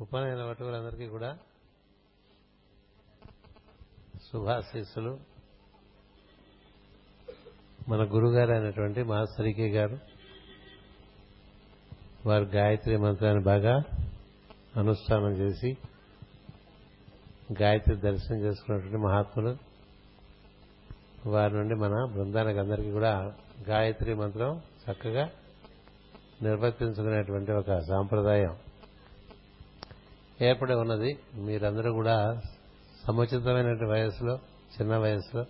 ఉపనయన వటువులందరికీ కూడా శుభాశీస్సులు. మన గురుగారు అయినటువంటి మాస్టరికే గారు వారు గాయత్రి మంత్రాన్ని బాగా అనుష్ఠానం చేసి గాయత్రి దర్శనం చేసుకున్నటువంటి మహాత్ములు వారి నుండి మన బృందానికి అందరికీ కూడా గాయత్రి మంత్రం చక్కగా నిర్వర్తించుకునేటువంటి ఒక సాంప్రదాయం. ఏర్పడి ఉన్నది. మీరందరూ కూడా సముచితమైన వయసులో చిన్న వయసులో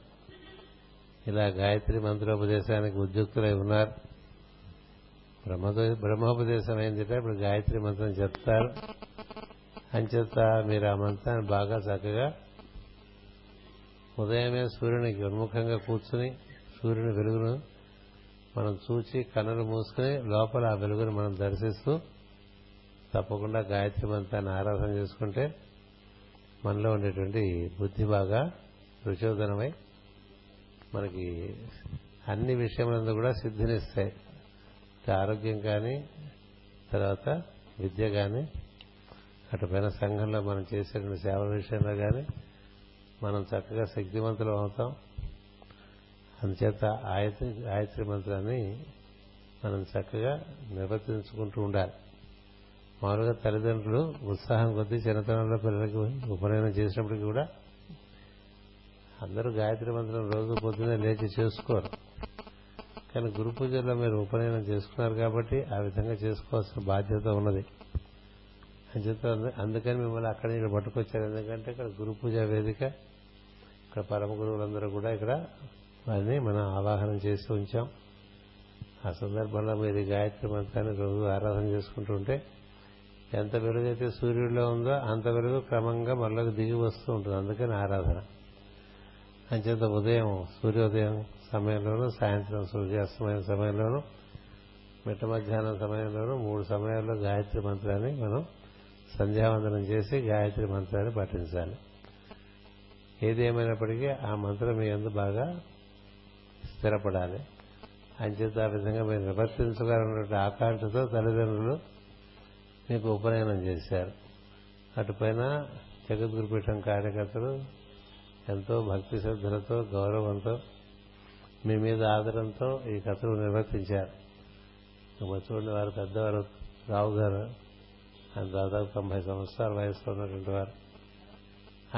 ఇలా గాయత్రి మంత్రోపదేశానికి ఉద్యుక్తులై ఉన్నారు. బ్రహ్మోపదేశం అయిందిట ఇప్పుడు గాయత్రి మంత్రం చెప్తారు. అంచేత మీరు ఆ మంత్రాన్ని బాగా చక్కగా ఉదయమే సూర్యునికి ఉన్ముఖంగా కూర్చుని సూర్యుని వెలుగును మనం చూచి కన్నులు మూసుకుని లోపల ఆ వెలుగును మనం దర్శిస్తూ తప్పకుండా గాయత్రి మంత్రాన్ని ఆరాధన చేసుకుంటే మనలో ఉండేటువంటి బుద్ధి బాగా ప్రచోదనమై మనకి అన్ని విషయములందు కూడా సిద్ధినిస్తాయి. ఆరోగ్యం కానీ తర్వాత విద్య కానీ అటుపైన సంఘంలో మనం చేసేటువంటి సేవల విషయంలో కానీ మనం చక్కగా శక్తివంతులు అవుతాం. అందుచేత ఆయత్రి గాయత్రి మంత్రాన్ని మనం చక్కగా నిర్వర్తించుకుంటూ ఉండాలి. మామూలుగా తల్లిదండ్రులు ఉత్సాహం కొద్దీ చిన్నతనంలో పిల్లలకి ఉపనయనం చేసినప్పటికీ కూడా అందరూ గాయత్రి మంత్రం రోజు పొద్దునే లేచి చేసుకోరు. కానీ గురు పూజల్లో మీరు ఉపనయనం చేసుకున్నారు కాబట్టి ఆ విధంగా చేసుకోవాల్సిన బాధ్యత ఉన్నది. అంచేత అందుకని మిమ్మల్ని అక్కడ ఇక్కడ పట్టుకొచ్చారు. ఎందుకంటే ఇక్కడ గురు పూజ వేదిక ఇక్కడ పరమ గురువులందరూ కూడా ఇక్కడ వారిని మనం ఆవాహనం చేసి ఉంచాం. ఆ సందర్భంలో మీరు గాయత్రి మంత్రాన్ని రోజు ఆరాధన చేసుకుంటుంటే ఎంత వెలుగైతే సూర్యుడిలో ఉందో అంత వెలుగు క్రమంగా మనలోకి దిగి వస్తూ ఉంటుంది. అందుకని ఆరాధన. అంచేత ఉదయం సూర్యోదయం సమయంలోనూ సాయంత్రం సూర్యాస్తమయం సమయంలోనూ మిట్ట మధ్యాహ్నం సమయంలోనూ మూడు సమయాల్లో గాయత్రి మంత్రాన్ని మనం సంధ్యావందనం చేసి గాయత్రి మంత్రాన్ని పఠించాలి. ఏది ఆ మంత్రం మీ అందు బాగా స్థిరపడాలి. అంచేత ఆ విధంగా మీరు నివర్తించగలన్నటువంటి ఆకాంక్షతో తల్లిదండ్రులు మీకు ఉపనయనం చేశారు. అటుపైన జగద్గురుపీఠం కార్యకర్తలు ఎంతో భక్తి శ్రద్ధలతో గౌరవంతో మీ మీద ఆదరంతో ఈ కథలు నిర్వర్తించారు. చూడండి వారు పెద్దవారు రావు గారు. ఆయన దాదాపు తొంభై సంవత్సరాల వయసులో ఉన్నటువంటి వారు.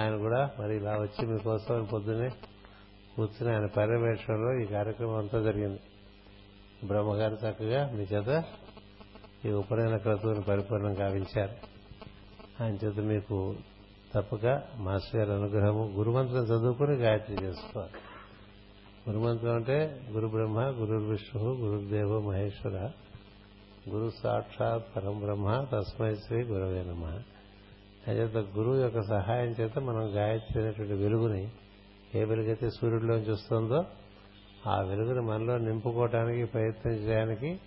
ఆయన కూడా మరి ఇలా వచ్చి మీకోసం పొద్దున్నే కూర్చుని ఆయన పర్యవేక్షణలో ఈ కార్యక్రమం అంతా జరిగింది. బ్రహ్మగారు చక్కగా మీ చేత ఈ ఉపనయన క్రతువును పరిపూర్ణం గావించారు. ఆయన చేత మీకు తప్పక మాస్టర్ గారి అనుగ్రహము గురుమంత్రం చదువుకుని గాయత్రి చేసుకోవాలి. గురుమంత్రం అంటే గురు బ్రహ్మ గురు విష్ణు గురుదేవ మహేశ్వర గురు సాక్షాత్ పరం బ్రహ్మ తస్మై శ్రీ గురవే నమ. చేత గురువు యొక్క సహాయం చేత మనం గాయత్రి అనేటువంటి వెలుగుని ఏ వెలుగైతే సూర్యుడిలోంచి వస్తుందో ఆ వెలుగుని మనలో నింపుకోవటానికి ప్రయత్నం చేయడానికి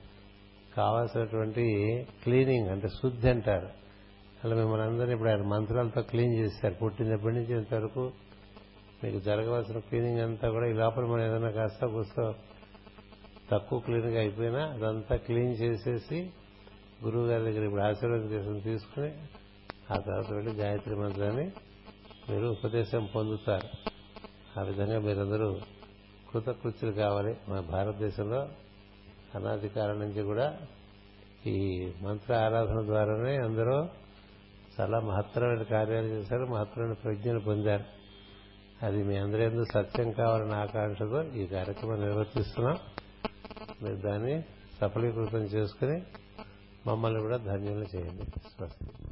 కావాల్సినటువంటి క్లీనింగ్ అంటే శుద్ధి అంటారు. అలా మిమ్మల్ని అందరినీ ఇప్పుడు ఆయన మంత్రాలతో క్లీన్ చేశారు. పుట్టినప్పటి నుంచి ఇంతవరకు మీకు జరగవలసిన క్లీనింగ్ అంతా కూడా ఈ లోపల మనం ఏదైనా కాస్త కూస్తో తక్కువ క్లీన్గా అయిపోయినా అదంతా క్లీన్ చేసేసి గురువు గారి దగ్గర ఇప్పుడు ఆశీర్వాదం చేసి తీసుకుని ఆ తర్వాత వెళ్ళి గాయత్రి మంత్రాన్ని మీరు ఉపదేశం పొందుతారు. ఆ విధంగా మీరందరూ కృతకృత్యులు కావాలి. మన భారతదేశంలో అనాది కాలం నుంచి కూడా ఈ మంత్ర ఆరాధన ద్వారానే అందరూ చాలా మహత్తరమైన కార్యాలు చేశారు మహత్తరమైన ప్రజ్ఞలు పొందారు. అది మీ అందరూ ఎందుకు సత్యం కావాలన్న ఆకాంక్షతో ఈ కార్యక్రమం నిర్వర్తిస్తున్నాం. మీరు దాన్ని సఫలీకృతం చేసుకుని మమ్మల్ని కూడా ధన్యులు చేయండి. స్వస్తి.